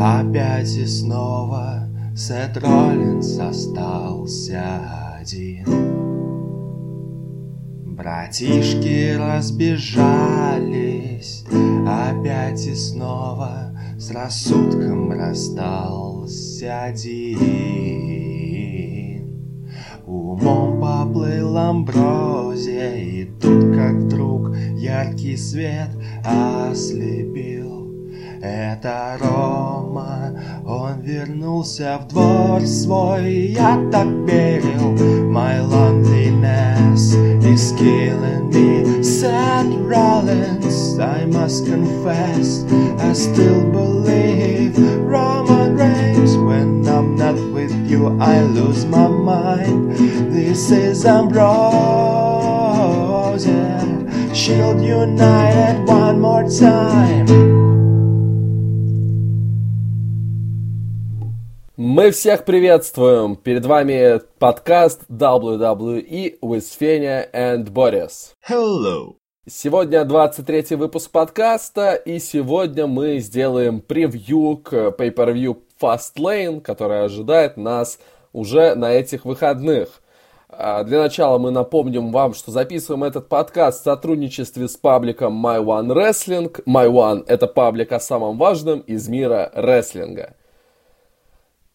Опять и снова Сет Роллинс остался один. Братишки разбежались опять и снова С рассудком расстался один. Умом поплыл Амброзия, и тут как вдруг яркий свет ослепил. Это Рома, он вернулся в двор свой, я так верил. My loneliness is killing me, said Rollins. I must confess, I still believe Roman reigns. When I'm not with you, I lose my mind. This is Ambrosia, Shield United one more time. Мы всех приветствуем! Перед вами подкаст WWE with Fenia and Boris. Hello! Сегодня 23 выпуск подкаста, и сегодня мы сделаем превью к Pay-Per-View Fastlane, который ожидает нас уже на этих выходных. А, для начала мы напомним вам, что записываем этот подкаст в сотрудничестве с пабликом My One Wrestling. My One – это паблик о самом важном из мира рестлинга.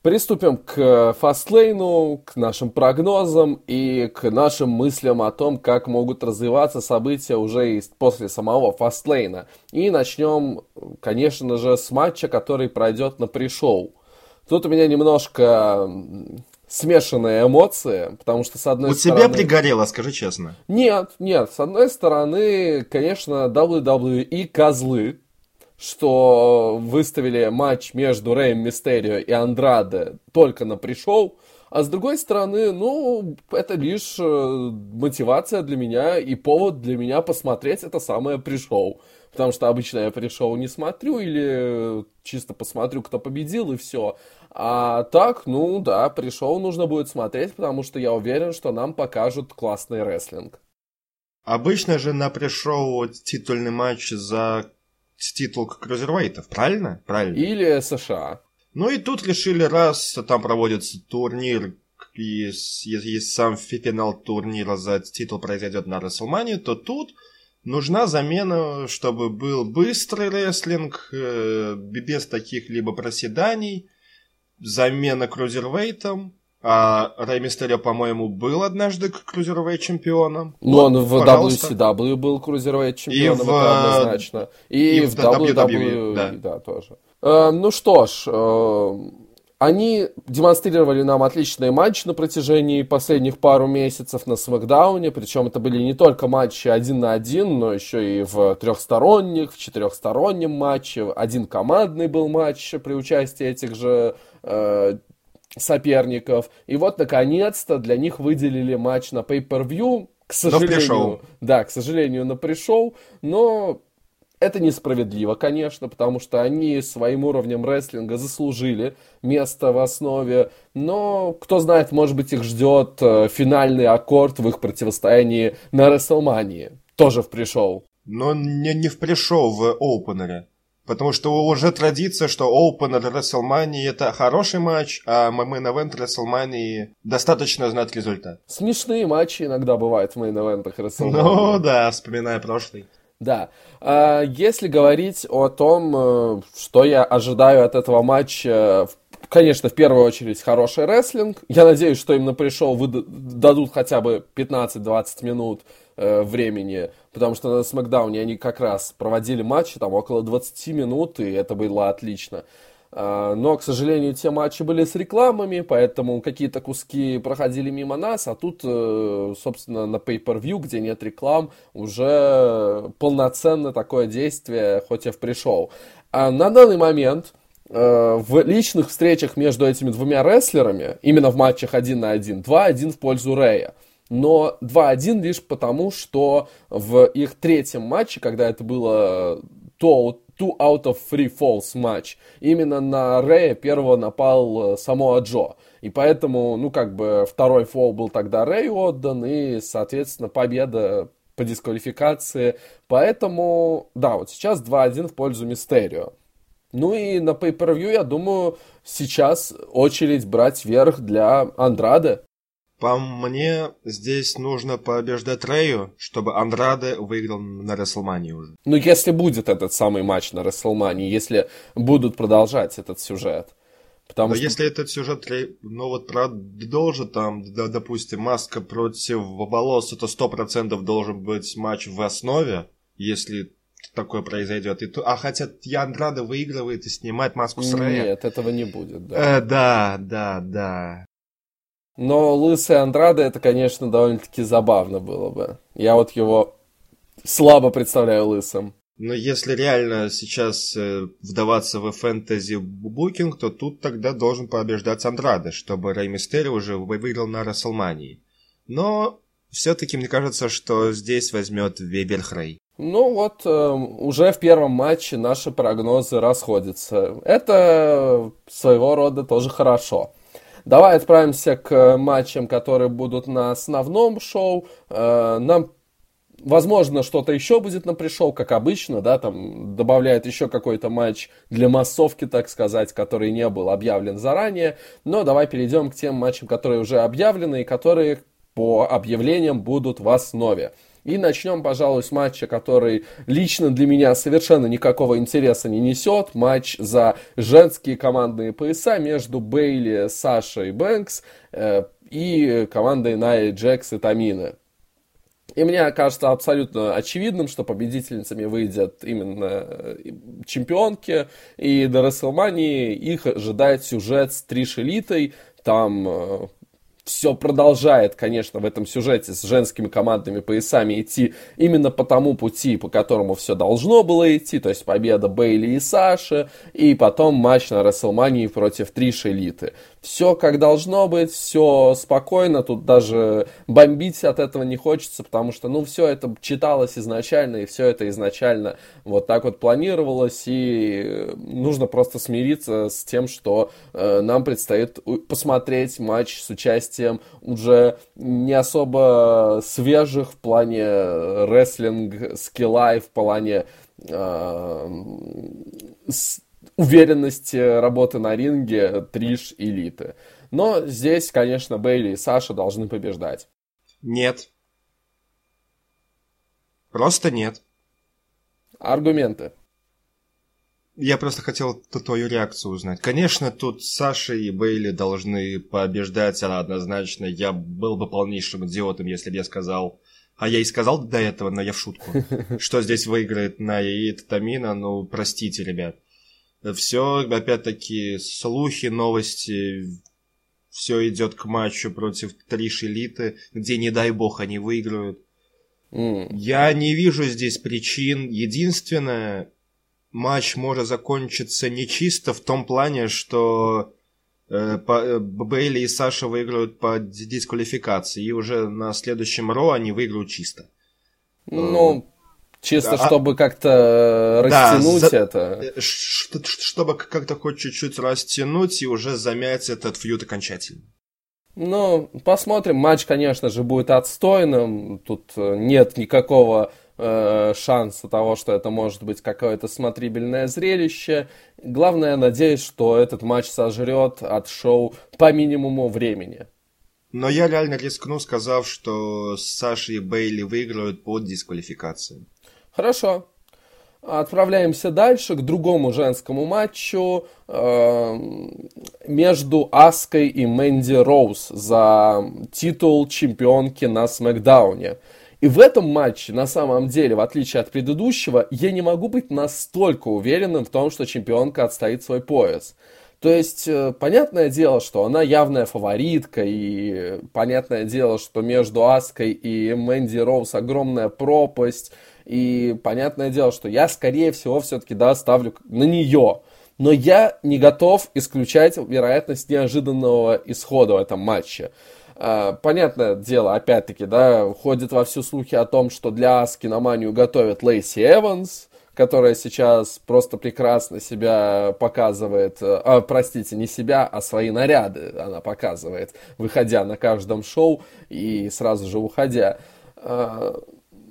Приступим к фастлейну, к нашим прогнозам и к нашим мыслям о том, как могут развиваться события уже после самого фастлейна. И начнем, конечно же, с матча, который пройдет на пришоу. Тут у меня немножко смешанные эмоции, потому что с одной вот стороны... тебя пригорело, скажи честно. Нет, нет, с одной стороны, конечно, WWE козлы, что выставили матч между Рэем Мистерио и Андраде только на пришел, а с другой стороны, ну, это лишь э, мотивация для меня и повод для меня посмотреть это самое пришел. Потому что обычно я пришел не смотрю или чисто посмотрю, кто победил и все. А так, ну да, пришел нужно будет смотреть, потому что я уверен, что нам покажут классный рестлинг. Обычно же на пришел титульный матч за титул крузервейтов, правильно? Правильно. Или США. Ну и тут решили, раз там проводится турнир, и если сам финал турнира за титул произойдет на Расселмане, то тут нужна замена, чтобы был быстрый рестлинг, э, без таких либо проседаний, замена крузервейтом, а Рэй Мистерио, по-моему, был однажды крузервейт чемпионом. Ну, он в Пожалуйста. WCW был крузервейт чемпионом, и в, это однозначно. И, и в, в WWE, WWE да. да, тоже. Э, ну что ж, э, они демонстрировали нам отличный матч на протяжении последних пару месяцев на Смакдауне, причем это были не только матчи один на один, но еще и в трехсторонних, в четырехстороннем матче. Один командный был матч при участии этих же э, соперников. И вот, наконец-то, для них выделили матч на Pay-Per-View. К сожалению, да, к сожалению, на пришел, но это несправедливо, конечно, потому что они своим уровнем рестлинга заслужили место в основе, но кто знает, может быть, их ждет э, финальный аккорд в их противостоянии на Рестлмании, тоже в пришел. Но не, не в пришел, в опенере. Потому что уже традиция, что Open от WrestleMania это хороший матч, а Main Event WrestleMania достаточно знать результат. Смешные матчи иногда бывают в Main Event WrestleMania. Ну да, вспоминая прошлый. Да. А, если говорить о том, э, что я ожидаю от этого матча, конечно, в первую очередь хороший рестлинг. Я надеюсь, что им на пришел дадут хотя бы 15-20 минут э, времени, потому что на Смакдауне они как раз проводили матчи там около 20 минут, и это было отлично. А, но, к сожалению, те матчи были с рекламами, поэтому какие-то куски проходили мимо нас, а тут, э, собственно, на Pay-Per-View, где нет реклам, уже полноценно такое действие, хоть и в пришел. А на данный момент э, в личных встречах между этими двумя рестлерами, именно в матчах один на один, 2-1 в пользу Рэя но 2-1 лишь потому, что в их третьем матче, когда это было то two out of three falls матч. Именно на Рэя первого напал э, Самоа Джо. И поэтому, ну, как бы, второй фол был тогда Рэю отдан, и, соответственно, победа по дисквалификации. Поэтому, да, вот сейчас 2-1 в пользу Мистерио. Ну и на pay-per-view, я думаю, сейчас очередь брать верх для Андрады. По мне, здесь нужно побеждать Рэю, чтобы Андраде выиграл на Рестлмании уже. Ну, если будет этот самый матч на Рестлмании, если будут продолжать этот сюжет. Потому Но что... если этот сюжет, ну вот продолжит там, да, допустим, маска против волос, то сто процентов должен быть матч в основе, если такое произойдет. И то... А хотя Яндрада выигрывает и снимает маску с Рэя. Нет, этого не будет, да. Э, да, да, да. Но лысый Андрада это, конечно, довольно-таки забавно было бы. Я вот его слабо представляю лысым. Но если реально сейчас э, вдаваться в фэнтези букинг, то тут тогда должен побеждать Андрада, чтобы Рэй Мистери уже выиграл на Расселмании. Но все-таки мне кажется, что здесь возьмет Вебер Рэй. Ну вот, э, уже в первом матче наши прогнозы расходятся. Это своего рода тоже хорошо. Давай отправимся к матчам, которые будут на основном шоу. Э, нам Возможно, что-то еще будет на пришел, как обычно, да, там добавляет еще какой-то матч для массовки, так сказать, который не был объявлен заранее. Но давай перейдем к тем матчам, которые уже объявлены и которые по объявлениям будут в основе. И начнем, пожалуй, с матча, который лично для меня совершенно никакого интереса не несет. Матч за женские командные пояса между Бейли, Сашей Бэнкс э, и командой Найи Джекс и Тамины. И мне кажется абсолютно очевидным, что победительницами выйдут именно э, чемпионки. И до Расселмании их ожидает сюжет с Триш Элитой. Там э, все продолжает, конечно, в этом сюжете с женскими командными поясами идти именно по тому пути, по которому все должно было идти, то есть победа Бейли и Саши, и потом матч на Расселмании против Триш Элиты все как должно быть, все спокойно, тут даже бомбить от этого не хочется, потому что, ну, все это читалось изначально, и все это изначально вот так вот планировалось, и нужно просто смириться с тем, что э, нам предстоит посмотреть матч с участием уже не особо свежих в плане рестлинг скилла и в плане э, уверенности работы на ринге Триш и Литы. Но здесь, конечно, Бейли и Саша должны побеждать. Нет. Просто нет. Аргументы. Я просто хотел твою реакцию узнать. Конечно, тут Саша и Бейли должны побеждать однозначно. Я был бы полнейшим идиотом, если бы я сказал... А я и сказал до этого, но я в шутку. Что здесь выиграет на и Тамина, ну, простите, ребят. Все, опять-таки, слухи, новости, все идет к матчу против Триш Элиты, где, не дай бог, они выиграют. Mm. Я не вижу здесь причин. Единственное, матч может закончиться нечисто в том плане, что э, по, э, Бейли и Саша выиграют по дисквалификации, и уже на следующем Ро они выиграют чисто. Ну, Чисто а, чтобы как-то э, растянуть да, за, это. Э, чтобы как-то хоть чуть-чуть растянуть и уже замять этот фьют окончательно. Ну, посмотрим. Матч, конечно же, будет отстойным. Тут э, нет никакого э, шанса того, что это может быть какое-то смотрибельное зрелище. Главное, я надеюсь, что этот матч сожрет от шоу по минимуму времени. Но я реально рискну, сказав, что Саша и Бейли выиграют под дисквалификацией. Хорошо. Отправляемся дальше к другому женскому матчу э, между Аской и Мэнди Роуз за титул чемпионки на Смакдауне. И в этом матче, на самом деле, в отличие от предыдущего, я не могу быть настолько уверенным в том, что чемпионка отстоит свой пояс. То есть, э, понятное дело, что она явная фаворитка, и понятное дело, что между Аской и Мэнди Роуз огромная пропасть, и понятное дело, что я, скорее всего, все-таки, да, ставлю на нее. Но я не готов исключать вероятность неожиданного исхода в этом матче. А, понятное дело, опять-таки, да, ходят во всю слухи о том, что для Аски на манию готовят Лейси Эванс, которая сейчас просто прекрасно себя показывает, а, простите, не себя, а свои наряды она показывает, выходя на каждом шоу и сразу же уходя.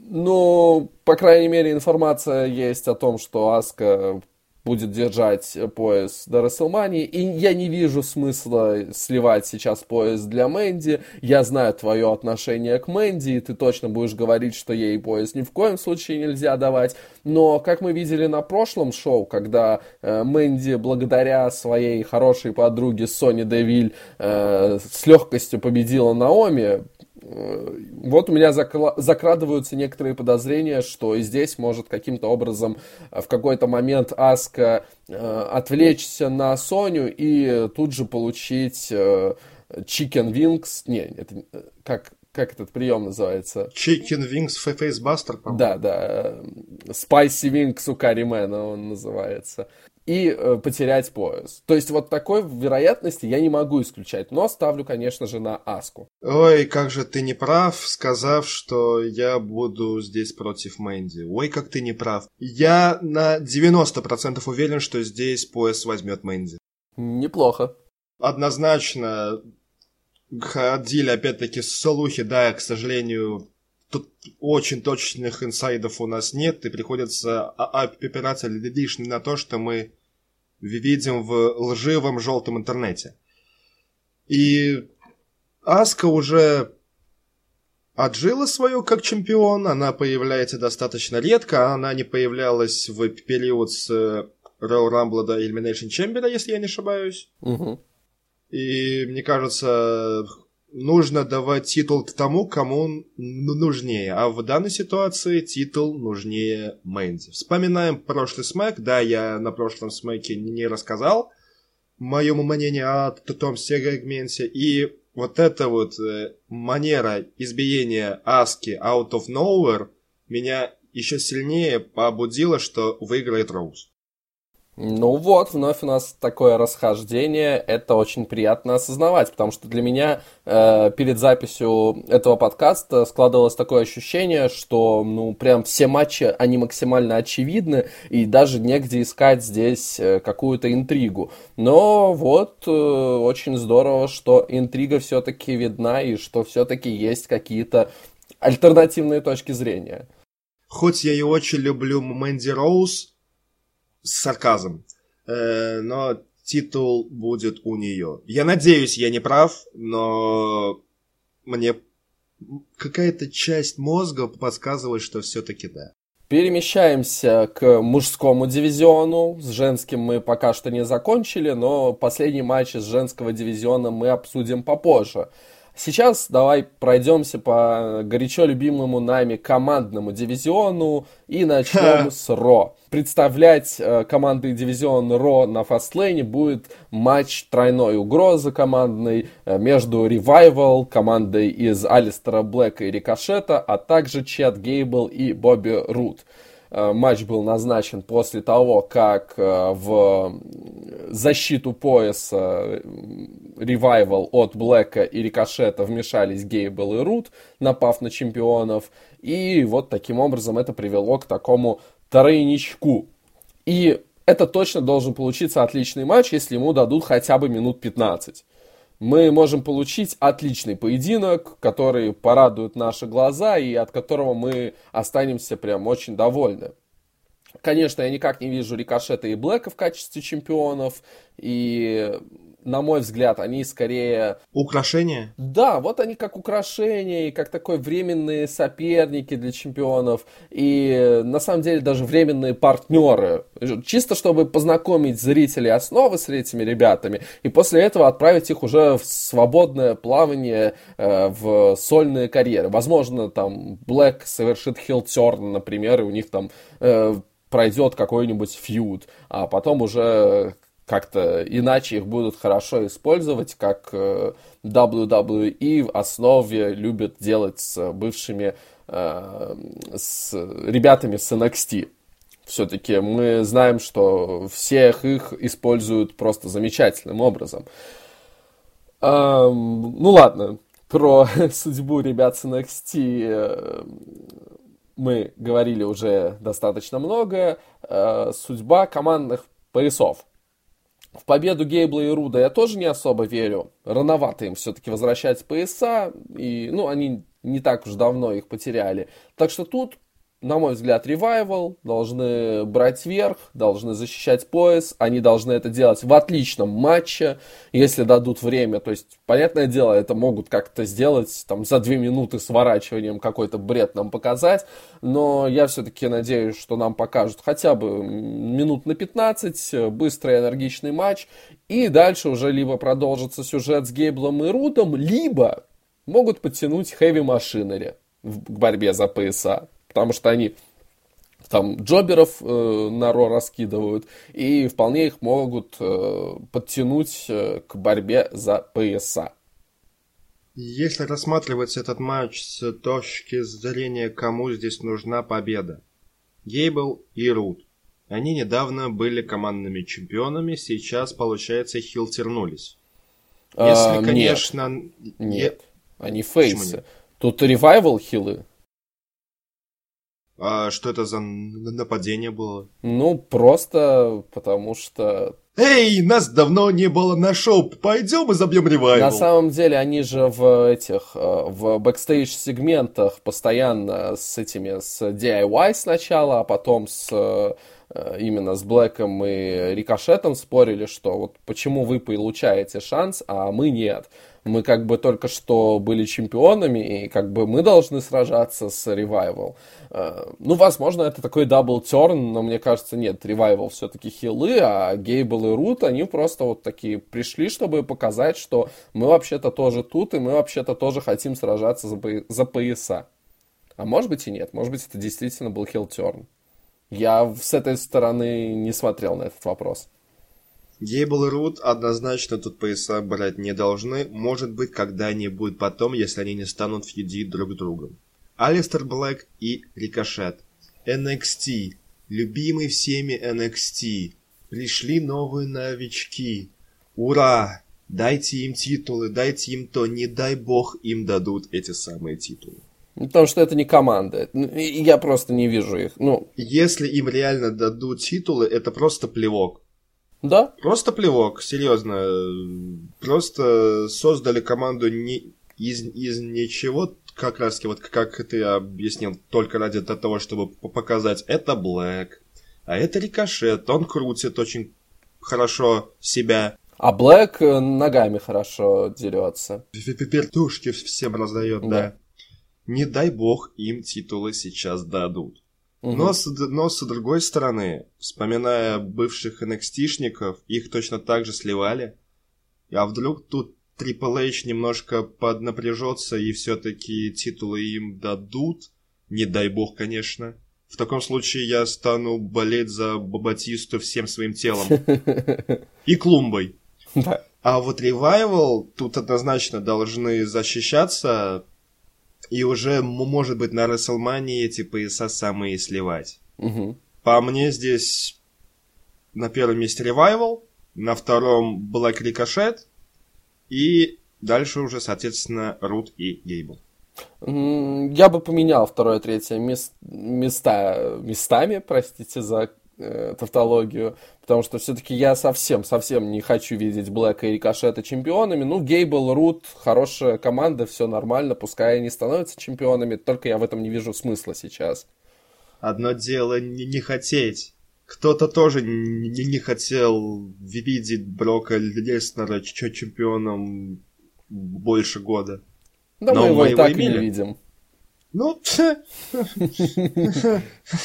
Ну, по крайней мере, информация есть о том, что Аска будет держать пояс до Расселмании. И я не вижу смысла сливать сейчас пояс для Мэнди. Я знаю твое отношение к Мэнди, и ты точно будешь говорить, что ей пояс ни в коем случае нельзя давать. Но, как мы видели на прошлом шоу, когда э, Мэнди благодаря своей хорошей подруге Сони Девиль э, с легкостью победила Наоми, вот у меня закрадываются некоторые подозрения, что и здесь может каким-то образом э, в какой-то момент Аска э, отвлечься на Соню и тут же получить Chicken Wings. Не, это как, как этот прием называется? Chicken Wings Facebuster, по-моему. Да, да. Spicy Wings у Карримена он называется и э, потерять пояс. То есть вот такой вероятности я не могу исключать, но ставлю, конечно же, на Аску. Ой, как же ты не прав, сказав, что я буду здесь против Мэнди. Ой, как ты не прав. Я на 90% уверен, что здесь пояс возьмет Мэнди. Неплохо. Однозначно ходили опять-таки слухи, да, к сожалению, тут очень точных инсайдов у нас нет, и приходится опираться лишь на то, что мы видим в лживом желтом интернете. И Аска уже отжила свою как чемпион, она появляется достаточно редко, она не появлялась в период с Royal Rumble до Elimination Chamber, если я не ошибаюсь. Угу. И мне кажется, нужно давать титул тому, кому он нужнее. А в данной ситуации титул нужнее Мэнди. Вспоминаем прошлый смэк. Да, я на прошлом смэке не рассказал мое мнение о том сегменте. И вот эта вот э, манера избиения Аски out of nowhere меня еще сильнее побудила, что выиграет Роуз. Ну вот, вновь у нас такое расхождение, это очень приятно осознавать, потому что для меня э, перед записью этого подкаста складывалось такое ощущение, что, ну, прям все матчи, они максимально очевидны, и даже негде искать здесь э, какую-то интригу. Но вот, э, очень здорово, что интрига все-таки видна, и что все-таки есть какие-то альтернативные точки зрения. Хоть я и очень люблю Мэнди Роуз, с сарказмом. Э, но титул будет у нее. Я надеюсь, я не прав, но мне какая-то часть мозга подсказывает, что все-таки да. Перемещаемся к мужскому дивизиону. С женским мы пока что не закончили, но последний матч из женского дивизиона мы обсудим попозже. Сейчас давай пройдемся по горячо любимому нами командному дивизиону и начнем с Ро. Представлять э, команды дивизиона Ро на фастлейне будет матч тройной угрозы командной э, между Revival, командой из Алистера Блэка и Рикошета, а также Чет Гейбл и Бобби Рут. Э, матч был назначен после того, как э, в защиту пояса ревайвал от Блэка и Рикошета вмешались Гейбл и Рут, напав на чемпионов. И вот таким образом это привело к такому тройничку. И это точно должен получиться отличный матч, если ему дадут хотя бы минут 15 мы можем получить отличный поединок, который порадует наши глаза и от которого мы останемся прям очень довольны. Конечно, я никак не вижу Рикошета и Блэка в качестве чемпионов, и на мой взгляд, они скорее... Украшения? Да, вот они как украшения, и как такой временные соперники для чемпионов, и на самом деле даже временные партнеры. Чисто чтобы познакомить зрителей основы с этими ребятами, и после этого отправить их уже в свободное плавание э, в сольные карьеры. Возможно, там Блэк совершит хилтерн, например, и у них там э, пройдет какой-нибудь фьюд, а потом уже как-то иначе их будут хорошо использовать, как э, WWE в основе любят делать с бывшими, э, с ребятами с NXT. Все-таки мы знаем, что всех их используют просто замечательным образом. Эм, ну ладно, про судьбу ребят с NXT э, мы говорили уже достаточно много. Судьба командных поясов. В победу Гейбла и Руда я тоже не особо верю. Рановато им все-таки возвращать пояса, и, ну, они не так уж давно их потеряли. Так что тут на мой взгляд, ревайвал, должны брать верх, должны защищать пояс, они должны это делать в отличном матче, если дадут время, то есть, понятное дело, это могут как-то сделать, там, за две минуты сворачиванием какой-то бред нам показать, но я все-таки надеюсь, что нам покажут хотя бы минут на 15, быстрый энергичный матч, и дальше уже либо продолжится сюжет с Гейблом и Рутом, либо могут подтянуть Heavy Machinery к борьбе за пояса потому что они там джоберов э, на Ро раскидывают, и вполне их могут э, подтянуть э, к борьбе за пояса. Если рассматривать этот матч с точки зрения, кому здесь нужна победа. Гейбл и Рут. Они недавно были командными чемпионами, сейчас, получается, хил тернулись. Если, а, конечно... Нет, нет. они фейсы. Тут ревайвал хилы. А что это за нападение было? Ну, просто потому что... Эй, нас давно не было на шоу, пойдем и забьем ревайвал. На самом деле, они же в этих, э, в бэкстейдж-сегментах постоянно с этими, с DIY сначала, а потом с э, именно с Блэком и Рикошетом спорили, что вот почему вы получаете шанс, а мы нет мы как бы только что были чемпионами, и как бы мы должны сражаться с Revival. Ну, возможно, это такой double turn, но мне кажется, нет, Revival все-таки heel ы, а Гейбл и Рут, они просто вот такие пришли, чтобы показать, что мы вообще-то тоже тут, и мы вообще-то тоже хотим сражаться за, за пояса. А может быть и нет, может быть это действительно был хил терн. Я с этой стороны не смотрел на этот вопрос. Гейбл и Рут однозначно тут пояса брать не должны, может быть когда-нибудь потом, если они не станут фьюдить друг другом. Алистер Блэк и Рикошет. NXT. Любимый всеми NXT. Пришли новые новички. Ура! Дайте им титулы, дайте им то, не дай бог им дадут эти самые титулы. Потому что это не команда. Я просто не вижу их. Ну. Если им реально дадут титулы, это просто плевок. Да? Просто плевок, серьезно. Просто создали команду не из, из ничего, как раз вот как ты объяснил, только ради того, чтобы показать, это Блэк, а это Рикошет, он крутит очень хорошо себя. А Блэк э, ногами хорошо дерется. Пертушки всем раздает, да. да. Не дай бог им титулы сейчас дадут. Угу. Но, с, но с другой стороны, вспоминая бывших NXT-шников, их точно так же сливали. А вдруг тут Triple H немножко поднапряжется и все-таки титулы им дадут? Не дай бог, конечно. В таком случае я стану болеть за Батисту всем своим телом. И клумбой. А вот Ревайвал тут однозначно должны защищаться и уже, может быть, на Расселмане эти пояса самые сливать. Угу. По мне здесь на первом месте Ревайвал, на втором Black Ricochet, и дальше уже, соответственно, Рут и Гейбл. Я бы поменял второе, третье мест, места, местами, простите за э, тавтологию, потому что все-таки я совсем-совсем не хочу видеть Блэка и Рикошета чемпионами. Ну, Гейбл, Рут, хорошая команда, все нормально, пускай они становятся чемпионами, только я в этом не вижу смысла сейчас. Одно дело не, не хотеть. Кто-то тоже не, не хотел видеть Брока Леснера чемпионом больше года. Да Но мы его и так имели. не видим. Ну,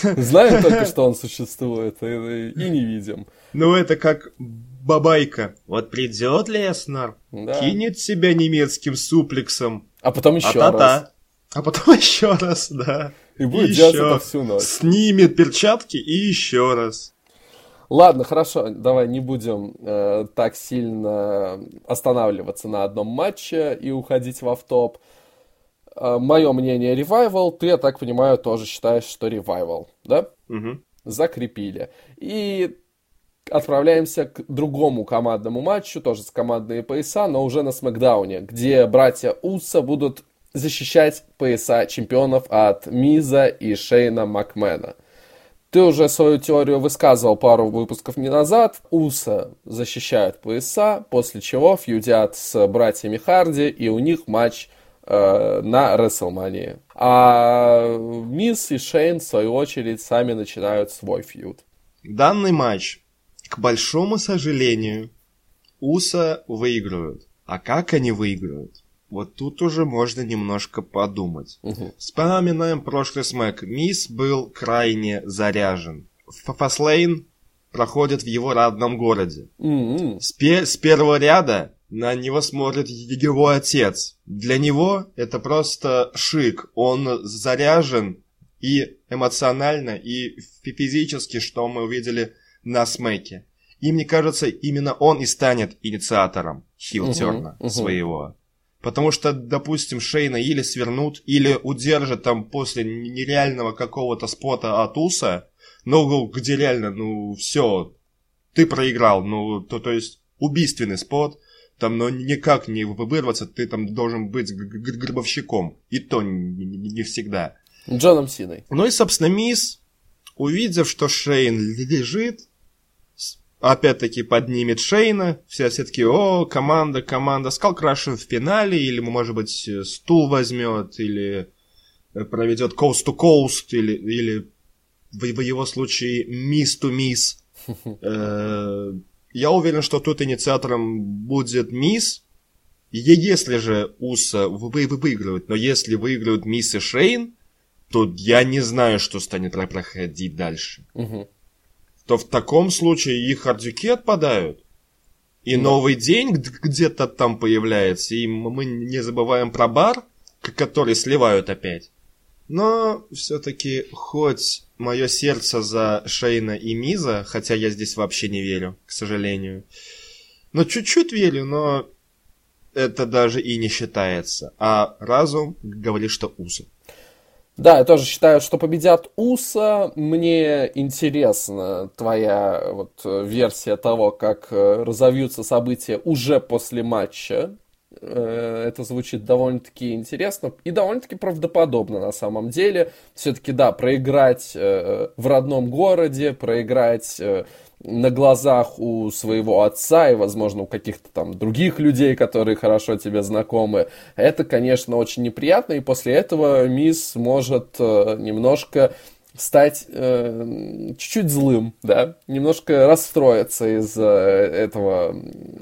знаем только, что он существует, и, и не видим. Ну, это как бабайка. Вот придет Леснар, да. кинет себя немецким суплексом. А потом еще а раз. А потом еще раз, да. И будет и делать еще. это всю ночь. Снимет перчатки и еще раз. Ладно, хорошо, давай не будем э, так сильно останавливаться на одном матче и уходить в автоп. Э, мое мнение ревайвал, ты, я так понимаю, тоже считаешь, что ревайвал, да? Угу. Закрепили. И отправляемся к другому командному матчу, тоже с командные пояса, но уже на Смакдауне, где братья Уса будут защищать пояса чемпионов от Миза и Шейна Макмена. Ты уже свою теорию высказывал пару выпусков не назад. Уса защищают пояса, после чего фьюдят с братьями Харди, и у них матч э, на WrestleMania. А Мисс и Шейн, в свою очередь, сами начинают свой фьюд. Данный матч, к большому сожалению, Уса выигрывают. А как они выигрывают? Вот тут уже можно немножко подумать. Угу. Вспоминаем прошлый смэк. Мисс был крайне заряжен. Фаслейн проходит в его родном городе. М-м. С, пе- с первого ряда на него смотрит его отец. Для него это просто шик. Он заряжен и эмоционально, и фи- физически, что мы увидели на смеке. И мне кажется, именно он и станет инициатором хилтерна Мгм, мгм. своего. Потому что, допустим, Шейна или свернут, или удержат там после нереального какого-то спота от Уса, ну, где реально, ну, все, ты проиграл, ну, то, то есть убийственный спот, там, но никак не вырваться, ты там должен быть гробовщиком, и то не, всегда. Джоном Синой. Ну и, собственно, Мисс, увидев, что Шейн лежит, опять-таки поднимет Шейна, все, все таки о, команда, команда, Скал Крашен в финале, или, может быть, стул возьмет, или э, проведет coast, или, или в, в его случае. Э, Я уверен, что тут инициатором будет Мисс, и если же Уса вы, вы выигрывают, но если выигрывают Мисс и Шейн, то я не знаю, что станет про- проходить дальше. Мгм. То в таком случае их ардюки отпадают. И Да. новый день где-то там появляется, и мы не забываем про бар, который сливают опять. Но все-таки хоть мое сердце за Шейна и Миза, хотя я здесь вообще не верю, к сожалению. Но чуть-чуть верю, но это даже и не считается. А разум говорит, что Уса. Да, я тоже считаю, что победят Уса. Мне интересна твоя вот версия того, как э, разовьются события уже после матча. Э, Это звучит довольно-таки интересно и довольно-таки правдоподобно на самом деле. Все-таки, да, проиграть э, в родном городе, проиграть э, на глазах у своего отца и, возможно, у каких-то там других людей, которые хорошо тебе знакомы, это, конечно, очень неприятно, и после этого мисс может немножко стать э, чуть-чуть злым, да, немножко расстроиться из этого,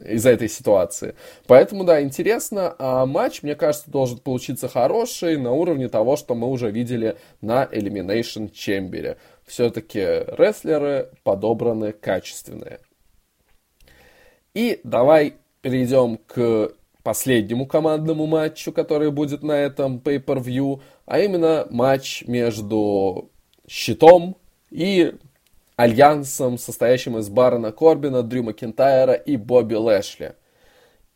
из этой ситуации. Поэтому, да, интересно, а матч, мне кажется, должен получиться хороший на уровне того, что мы уже видели на Elimination Chamber. Все-таки рестлеры подобраны качественные. И давай перейдем к последнему командному матчу, который будет на этом Pay-Per-View, а именно матч между Щитом и Альянсом, состоящим из Барона Корбина, Дрю Макентайра и Бобби Лэшли.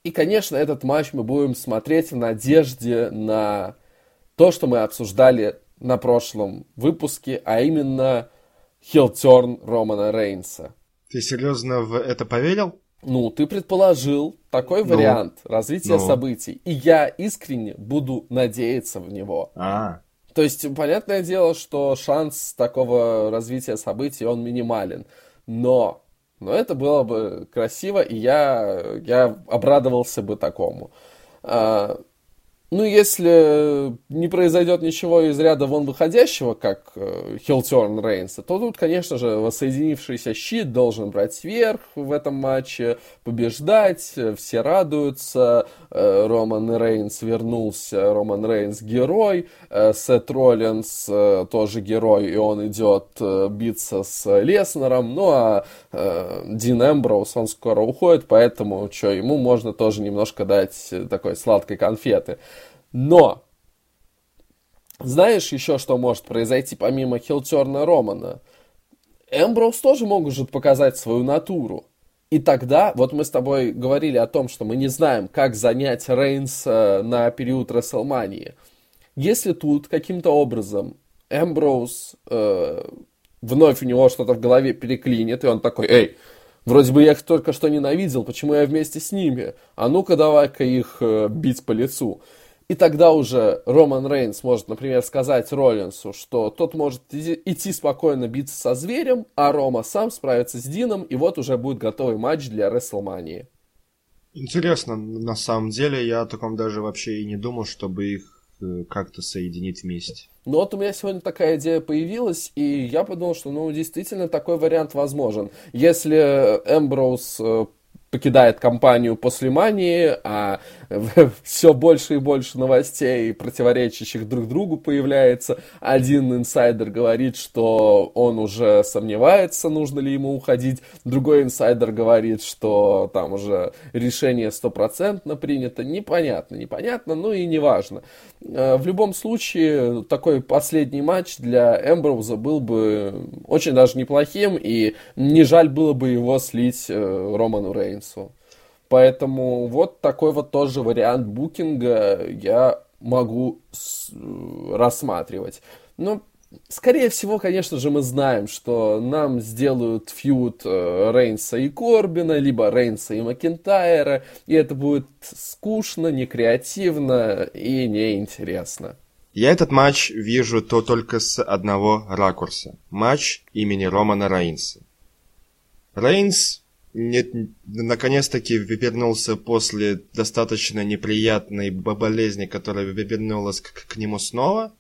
И, конечно, этот матч мы будем смотреть в надежде на то, что мы обсуждали на прошлом выпуске, а именно хилтерн Романа Рейнса. Ты серьезно в это поверил? Ну, ты предположил такой Ну, вариант развития ну. событий, и я искренне буду надеяться в него. А, То есть, понятное дело, что шанс такого развития событий, он минимален. Но, но это было бы красиво, и я, я обрадовался бы такому. А, ну, если не произойдет ничего из ряда вон выходящего, как Хилтерн Рейнса, то тут, конечно же, воссоединившийся щит должен брать верх в этом матче, побеждать, э, все радуются, э, Роман Рейнс вернулся, Роман Рейнс герой, э, Сет Роллинс э, тоже герой, и он идет э, биться с Леснером, ну а э, Дин Эмброуз, он скоро уходит, поэтому что, ему можно тоже немножко дать э, такой сладкой конфеты. Но, знаешь еще, что может произойти помимо Хилтерна Романа? Эмброуз тоже может показать свою натуру. И тогда, вот мы с тобой говорили о том, что мы не знаем, как занять Рейнс э, на период Расселмании. Если тут каким-то образом Эмброуз э, вновь у него что-то в голове переклинит, и он такой, эй, вроде бы я их только что ненавидел, почему я вместе с ними? А ну-ка давай-ка их э, бить по лицу. И тогда уже Роман Рейнс может, например, сказать Роллинсу, что тот может идти спокойно биться со зверем, а Рома сам справится с Дином, и вот уже будет готовый матч для Рестлмании. Интересно, на самом деле, я о таком даже вообще и не думал, чтобы их э, как-то соединить вместе. Ну вот у меня сегодня такая идея появилась, и я подумал, что ну действительно такой вариант возможен. Если Эмброуз э, покидает компанию после мании, а все больше и больше новостей, противоречащих друг другу, появляется. Один инсайдер говорит, что он уже сомневается, нужно ли ему уходить. Другой инсайдер говорит, что там уже решение стопроцентно принято. Непонятно, непонятно, ну и неважно. Э, в любом случае, такой последний матч для Эмброуза был бы очень даже неплохим, и не жаль было бы его слить э, Роману Рейнсу. Поэтому вот такой вот тоже вариант букинга я могу рассматривать. Но, скорее всего, конечно же, мы знаем, что нам сделают фьюд э, Рейнса и Корбина, либо Рейнса и Макентайра, и это будет скучно, некреативно и неинтересно. Я этот матч вижу то только с одного ракурса. Матч имени Романа Рейнса. Рейнс нет, наконец-таки вернулся после достаточно неприятной болезни, которая вернулась к, к нему снова.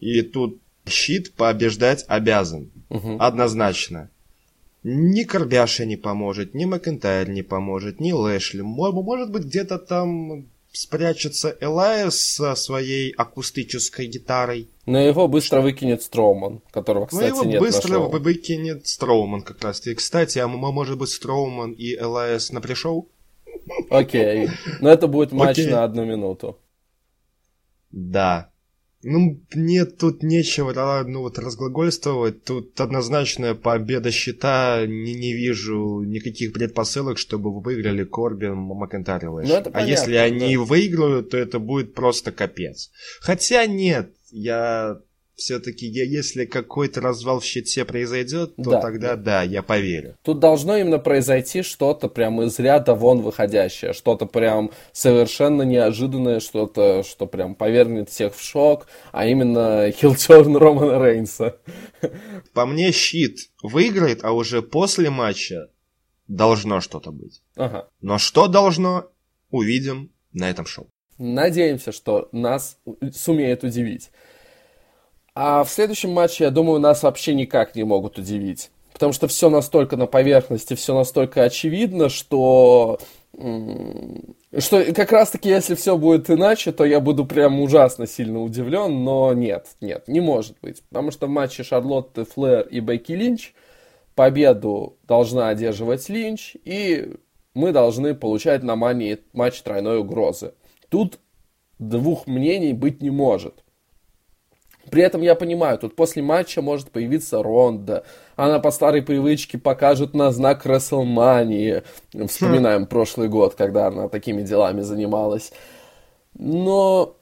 И тут щит побеждать обязан. Угу. Однозначно. Ни Корбяша не поможет, ни Макентайр не поможет, ни Лэшли. Может быть, где-то там спрячется Элайс со своей акустической гитарой. Но его быстро выкинет Строуман, которого, кстати, Но его нет быстро выкинет Строуман как раз. И, кстати, а может быть Строуман и Элайс на пришел? Окей. Но это будет матч Окей. на одну минуту. Да. Ну, мне тут нечего ну, вот, разглагольствовать. Тут однозначная победа счета. Не, не вижу никаких предпосылок, чтобы вы выиграли Корбин, Макентайр и А понятно, если они да. выиграют, то это будет просто капец. Хотя нет, я все-таки, если какой-то развал в щите произойдет, то да, тогда да. да, я поверю. Тут должно именно произойти что-то прям из ряда вон выходящее, что-то прям совершенно неожиданное, что-то, что прям повергнет всех в шок, а именно хилтерн Романа Рейнса. По мне, щит выиграет, а уже после матча должно что-то быть. Ага. Но что должно, увидим на этом шоу. Надеемся, что нас сумеет удивить. А в следующем матче, я думаю, нас вообще никак не могут удивить. Потому что все настолько на поверхности, все настолько очевидно, что что как раз-таки, если все будет иначе, то я буду прям ужасно сильно удивлен, но нет, нет, не может быть. Потому что в матче Шарлотты Флэр и Бекки Линч победу должна одерживать Линч, и мы должны получать на мании матч тройной угрозы. Тут двух мнений быть не может. При этом я понимаю, тут после матча может появиться Ронда. Она по старой привычке покажет на знак Расселмании. Вспоминаем хм. прошлый год, когда она такими делами занималась. Но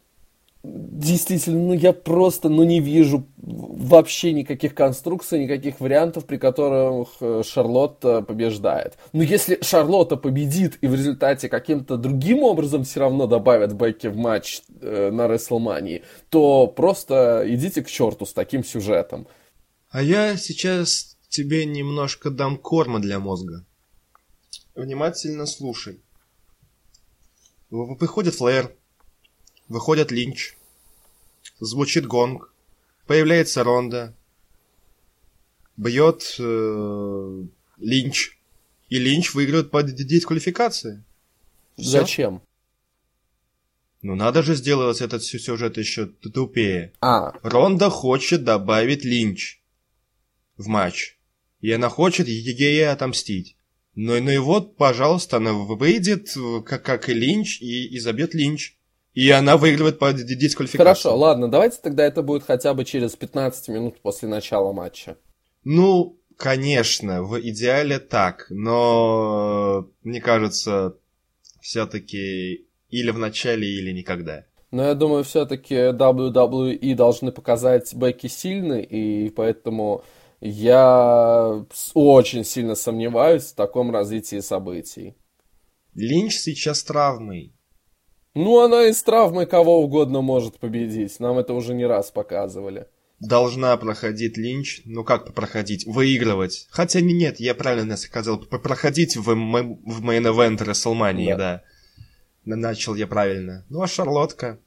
действительно, ну я просто, ну не вижу вообще никаких конструкций, никаких вариантов, при которых э, Шарлотта побеждает. Но если Шарлотта победит и в результате каким-то другим образом все равно добавят Бекки в матч э, на Рестлмании, то просто идите к черту с таким сюжетом. А я сейчас тебе немножко дам корма для мозга. Внимательно слушай. Выходит Флэр, Выходит Линч. Звучит гонг. Появляется Ронда. Бьет э, Линч. И Линч выигрывает по дисквалификации. Все. Зачем? Ну надо же сделать этот сюжет еще тупее. А. Ронда хочет добавить Линч в матч. И она хочет ей отомстить. Ну, ну и вот, пожалуйста, она выйдет, как, как и Линч, и, и забьет Линч. И она выигрывает по дисквалификации. Хорошо, ладно, давайте тогда это будет хотя бы через 15 минут после начала матча. Ну, конечно, в идеале так, но мне кажется, все-таки или в начале, или никогда. Но я думаю, все-таки WWE должны показать Бекки сильной, и поэтому я очень сильно сомневаюсь в таком развитии событий. Линч сейчас травмой. Ну, она и с травмой кого угодно может победить. Нам это уже не раз показывали. должна проходить Линч. Ну как проходить? Выигрывать. Хотя нет, я правильно сказал. Проходить в, в main event WrestleMania, да. да. Начал я правильно. Ну а Шарлотка...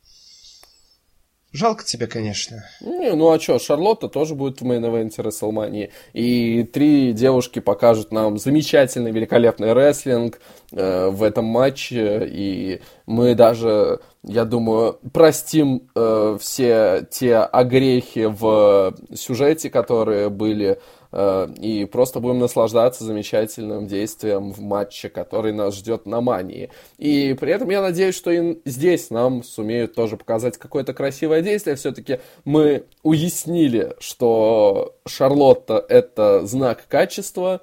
Жалко тебя, конечно. Не, ну а что, Шарлотта тоже будет в мейн-эвенте Расселмании. И три девушки покажут нам замечательный, великолепный рестлинг э, в этом матче. И мы даже, я думаю, простим э, все те огрехи в сюжете, которые были и просто будем наслаждаться замечательным действием в матче, который нас ждет на Мании. И при этом я надеюсь, что и здесь нам сумеют тоже показать какое-то красивое действие. Все-таки мы уяснили, что Шарлотта — это знак качества,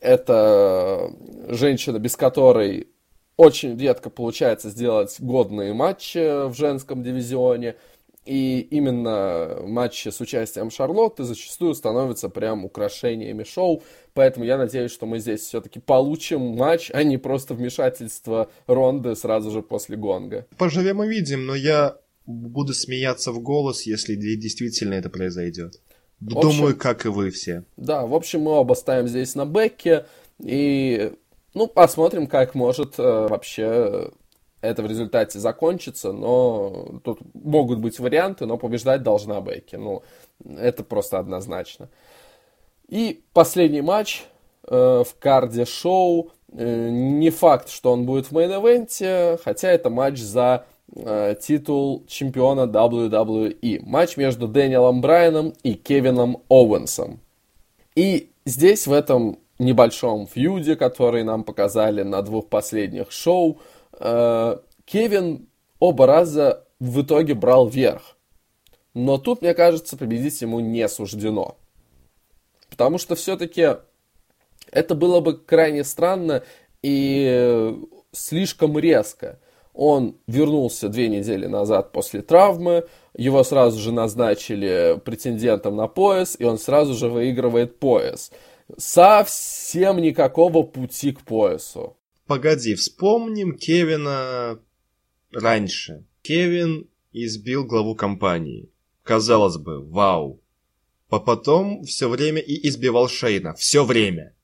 это женщина, без которой очень редко получается сделать годные матчи в женском дивизионе — и именно матчи с участием Шарлотты зачастую становятся прям украшениями шоу. Поэтому я надеюсь, что мы здесь все-таки получим матч, а не просто вмешательство Ронды сразу же после гонга. Поживем и видим, но я буду смеяться в голос, если действительно это произойдет. Общем, Думаю, как и вы все. Да, в общем, мы оба ставим здесь на бэке. И, ну, посмотрим, как может э, вообще это в результате закончится, но тут могут быть варианты, но побеждать должна Бекки. Ну, это просто однозначно. И последний матч э, в карде шоу. Э, не факт, что он будет в мейн-эвенте, хотя это матч за э, титул чемпиона WWE. Матч между Дэниелом Брайаном и Кевином Оуэнсом. И здесь в этом небольшом фьюде, который нам показали на двух последних шоу, Э, Кевин оба раза в итоге брал верх. Но тут, мне кажется, победить ему не суждено. Потому что все-таки это было бы крайне странно и слишком резко. Он вернулся две недели назад после травмы, его сразу же назначили претендентом на пояс, и он сразу же выигрывает пояс. Совсем никакого пути к поясу. Погоди, вспомним Кевина раньше. Кевин избил главу компании. Казалось бы, вау. А потом все время и избивал Шейна. Все время.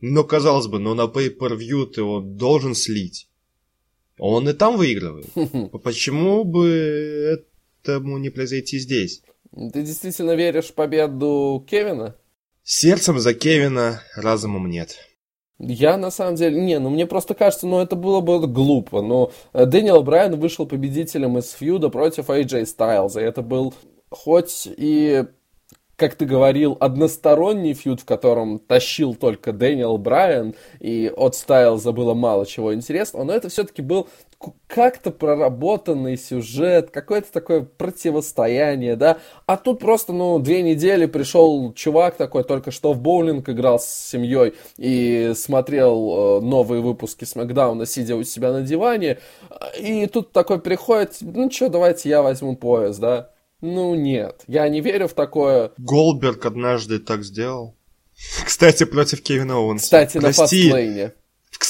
Но, казалось бы, но на pay-per-view ты его должен слить. Он и там выигрывает. Почему бы этому не произойти здесь? Ты действительно веришь в победу Кевина? Сердцем за Кевина, разумом нет. Я на самом деле, не, ну мне просто кажется, ну это было бы глупо, но э, Дэниел Брайан вышел победителем из фьюда против AJ Styles, и это был хоть и как ты говорил, односторонний фьюд, в котором тащил только Дэниел Брайан, и от Стайлза было мало чего интересного, но это все-таки был как-то проработанный сюжет, какое-то такое противостояние, да, а тут просто, ну, две недели пришел чувак такой, только что в боулинг играл с семьей и смотрел э, новые выпуски Смакдауна, сидя у себя на диване, и тут такой приходит, ну, что, давайте я возьму пояс, да, ну нет, я не верю в такое. Голберг однажды так сделал. Кстати, против Кевина Оуэнса. Кстати, прости. на фастлейне.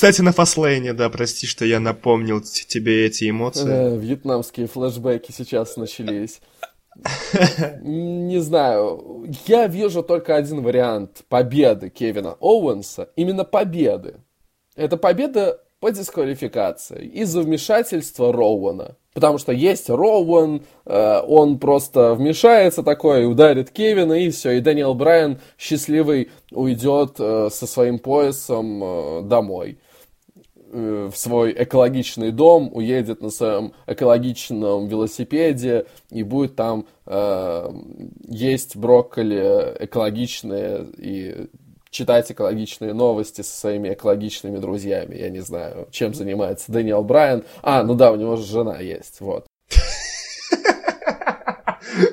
Кстати, на фастлейне, да, прости, что я напомнил тебе эти эмоции. Э, вьетнамские флешбеки сейчас начались. Не знаю, я вижу только один вариант победы Кевина Оуэнса, именно победы. Это победа по дисквалификации из-за вмешательства Роуэна. Потому что есть Роуэн, э, он просто вмешается такой, ударит Кевина, и все. И Дэниел Брайан счастливый уйдет э, со своим поясом э, домой в свой экологичный дом, уедет на своем экологичном велосипеде и будет там э, есть брокколи экологичные и читать экологичные новости со своими экологичными друзьями. Я не знаю, чем занимается Дэниел Брайан. А, ну да, у него же жена есть, вот.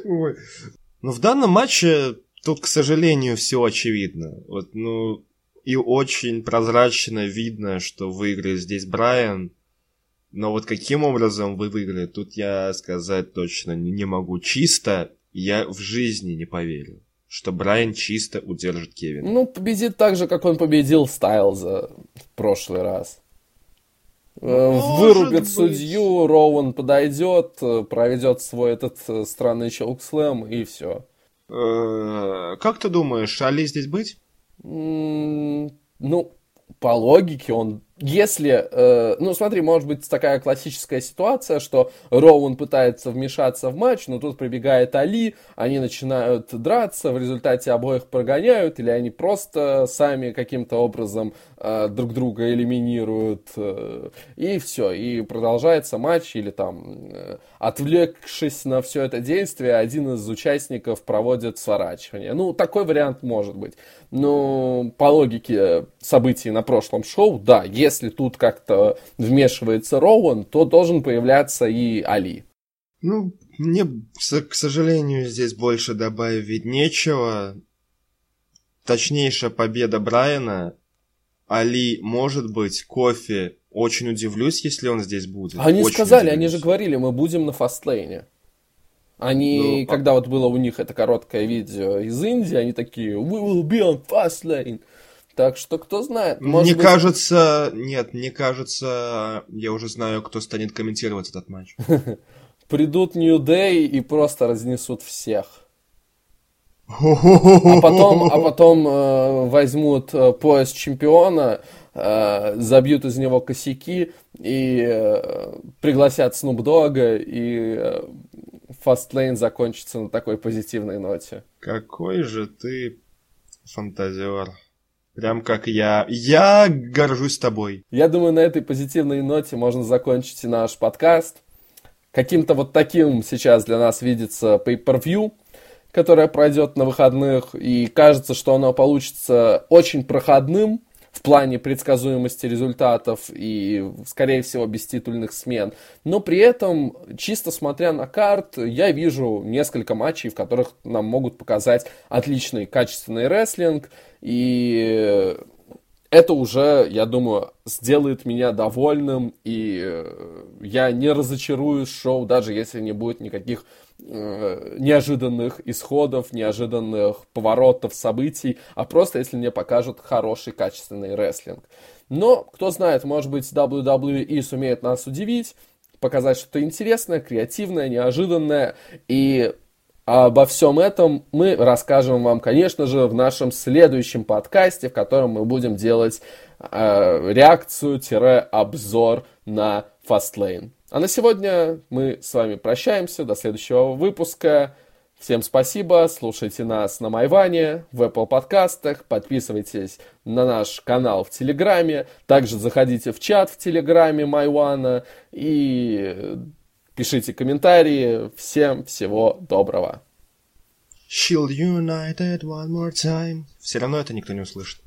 Ну, в данном матче тут, к сожалению, все очевидно. Вот, ну, и очень прозрачно видно, что выиграет здесь Брайан. Но вот каким образом вы выиграли, тут я сказать точно не могу. Чисто я в жизни не поверю что Брайан чисто удержит Кевина. Ну, победит так же, как он победил Стайлза в прошлый раз. Может Вырубит быть. судью, Роуэн подойдет, проведет свой этот странный челк-слэм и все. Как ты думаешь, Али здесь быть? Ну, по логике он если, э, ну смотри, может быть такая классическая ситуация, что Роуэн пытается вмешаться в матч, но тут прибегает Али, они начинают драться, в результате обоих прогоняют, или они просто сами каким-то образом э, друг друга элиминируют, э, и все, и продолжается матч, или там, э, отвлекшись на все это действие, один из участников проводит сворачивание. Ну, такой вариант может быть. Но по логике событий на прошлом шоу, да, если тут как-то вмешивается Роуэн, то должен появляться и Али. Ну, мне, к сожалению, здесь больше добавить нечего. Точнейшая победа Брайана. Али, может быть, кофе. Очень удивлюсь, если он здесь будет. Они Очень сказали, удивлюсь. они же говорили, мы будем на фастлейне. Они, ну, когда вот было у них это короткое видео из Индии, они такие, we will be on fast lane. Так что кто знает. Может мне быть... кажется, нет, мне кажется, я уже знаю, кто станет комментировать этот матч. Придут New Day и просто разнесут всех. А потом, а потом э, возьмут э, пояс чемпиона, э, забьют из него косяки и э, пригласят Снуп Дога, и э, Fastlane закончится на такой позитивной ноте. Какой же ты фантазер. Прям как я. Я горжусь тобой. Я думаю, на этой позитивной ноте можно закончить и наш подкаст. Каким-то вот таким сейчас для нас видится pay-per-view, которое пройдет на выходных. И кажется, что оно получится очень проходным в плане предсказуемости результатов и, скорее всего, без титульных смен. Но при этом, чисто смотря на карт, я вижу несколько матчей, в которых нам могут показать отличный качественный рестлинг. И это уже, я думаю, сделает меня довольным, и я не разочаруюсь шоу, даже если не будет никаких неожиданных исходов, неожиданных поворотов событий, а просто если мне покажут хороший, качественный рестлинг. Но, кто знает, может быть, WWE сумеет нас удивить, показать что-то интересное, креативное, неожиданное, и обо всем этом мы расскажем вам, конечно же, в нашем следующем подкасте, в котором мы будем делать э, реакцию-обзор на Fastlane. А на сегодня мы с вами прощаемся. До следующего выпуска. Всем спасибо. Слушайте нас на Майване, в Apple подкастах. Подписывайтесь на наш канал в Телеграме. Также заходите в чат в Телеграме Майвана и пишите комментарии. Всем всего доброго. Shield United one more time. Все равно это никто не услышит.